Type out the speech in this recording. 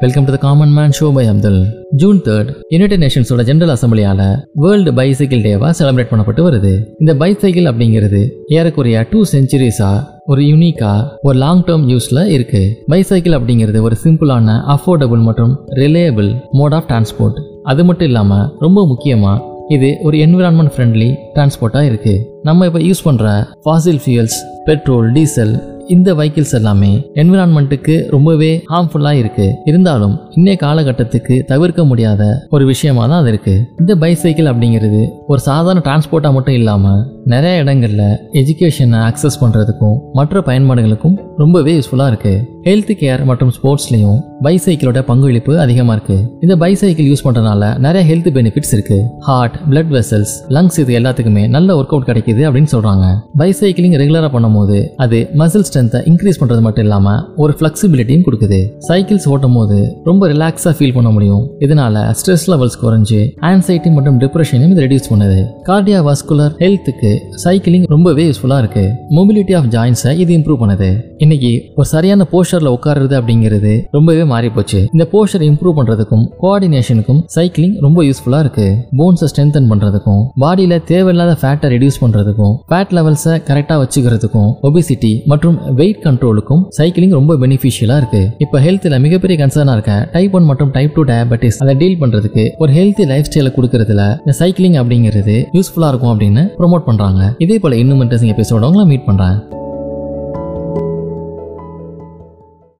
Welcome to the common man show by Abdul June third United நேஷன்ஸோட general அசம்பிளியால world bicycle டேவா celebrate பண்ணப்பட்டு வருது. இந்த பைசைக்கிள் அப்படிங்கிறது ஏறக்குறைய டூ செஞ்சுரிஸா ஒரு யூனிக்கா ஒரு லாங் டேர்ம் யூஸ்ல இருக்கு. பைசைக்கிள் அப்படிங்கிறது ஒரு சிம்பிளான அஃபோர்டபுள் மற்றும் ரிலேயபிள் மோட் ஆஃப் டிரான்ஸ்போர்ட் அது மட்டும் இல்லாம ரொம்ப முக்கியமா இது ஒரு என்விரான்மெண்ட் ஃப்ரெண்ட்லி டிரான்ஸ்போர்ட்டாக இருக்குது நம்ம இப்போ யூஸ் பண்ணுற ஃபாசில் ஃபியூயல்ஸ் பெட்ரோல் டீசல் இந்த வெஹிக்கிள்ஸ் எல்லாமே என்விரான்மெண்ட்டுக்கு ரொம்பவே ஹார்ம்ஃபுல்லாக இருக்குது இருந்தாலும் இன்னைய காலகட்டத்துக்கு தவிர்க்க முடியாத ஒரு விஷயமா தான் அது இருக்குது இந்த பைசைக்கிள் அப்படிங்கிறது ஒரு சாதாரண டிரான்ஸ்போர்ட்டாக மட்டும் இல்லாமல் நிறைய இடங்களில் எஜுகேஷனை அக்சஸ் பண்ணுறதுக்கும் மற்ற பயன்பாடுகளுக்கும் ரொம்பவே யூஸ்ஃபுல்லாக இருக்குது ஹெல்த் கேர் மற்றும் ஸ்போர்ட்ஸ்லையும் பைசைக்கிளோட பங்களிப்பு அதிகமாக இருக்கு. இந்த பைசைக்கிள் யூஸ் பண்ணுறதுனால நிறைய ஹெல்த் பெனிஃபிட்ஸ் இருக்கு. ஹார்ட் பிளட் வெசல்ஸ் லங்ஸ் இது எல்லாத்துக்குமே நல்ல ஒர்க் அவுட் கிடைக்குது அப்படின்னு சொல்றாங்க. பைசைக்கிளிங் ரெகுலராக பண்ணும்போது அது மசில் ஸ்ட்ரென்த்தை இன்க்ரீஸ் பண்ணுறது மட்டும் இல்லாமல் ஒரு ஃப்ளெக்சிபிலிட்டியும் கொடுக்குது. சைக்கிள்ஸ் ஓட்டும் போது ரொம்ப ரிலாக்ஸாக ஃபீல் பண்ண முடியும். இதனால ஸ்ட்ரெஸ் லெவல்ஸ் குறைஞ்சு ஆன்சைட்டி மற்றும் டிப்ரெஷனையும் இது ரெடியூஸ் பண்ணுது. கார்டியா வாஸ்குலர் ஹெல்த்துக்கு சைக்கிளிங் ரொம்பவே யூஸ்ஃபுல்லாக இருக்கு. மொபிலிட்டி ஆஃப் ஜாயின்ஸை இது இம்ப்ரூவ் பண்ணுது. இன்னைக்கு ஒரு சரியான போஸ்டர்ல உட்காருறது அப்படிங்கிறது ரொம்பவே மாறி போச்சு இந்த போஸ்டர் இம்ப்ரூவ் பண்றதுக்கும் கோஆர்டினேஷனுக்கும் சைக்கிளிங் ரொம்ப யூஸ்ஃபுல்லா இருக்கு. போன்ஸை ஸ்ட்ரென்தன் பண்றதுக்கும் பாடியில தேவையில்லாத ஃபேட்டை ரெடியூஸ் பண்றதுக்கும் ஃபேட் லெவல்ஸை கரெக்டா வச்சுக்கிறதுக்கும் ஒபிசிட்டி மற்றும் வெயிட் கண்ட்ரோலுக்கும் சைக்கிளிங் ரொம்ப பெனிஃபிஷியலா இருக்கு. இப்போ ஹெல்த்ல மிகப்பெரிய கன்சர்னா இருக்க டைப் ஒன் மற்றும் டைப் டூ டயபெட்டிஸ் அதை டீல் பண்றதுக்கு ஒரு ஹெல்த்தி லைஃப் ஸ்டைலை கொடுக்கறதுல இந்த சைக்கிளிங் அப்படிங்கிறது யூஸ்ஃபுல்லா இருக்கும் அப்படின்னு ப்ரொமோட் பண்றாங்க. இதே போல இன்னும் இன்ட்ரெஸ்டிங் எபிசோட உங்களை மீட் பண்றேன்.